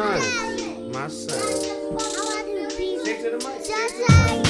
son. My son. Stick to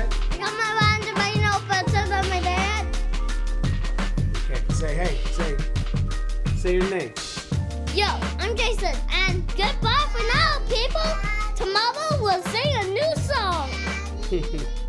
say hey, say, say your name. Yo, I'm Jason, and goodbye for now, people. Tomorrow we'll sing a new song.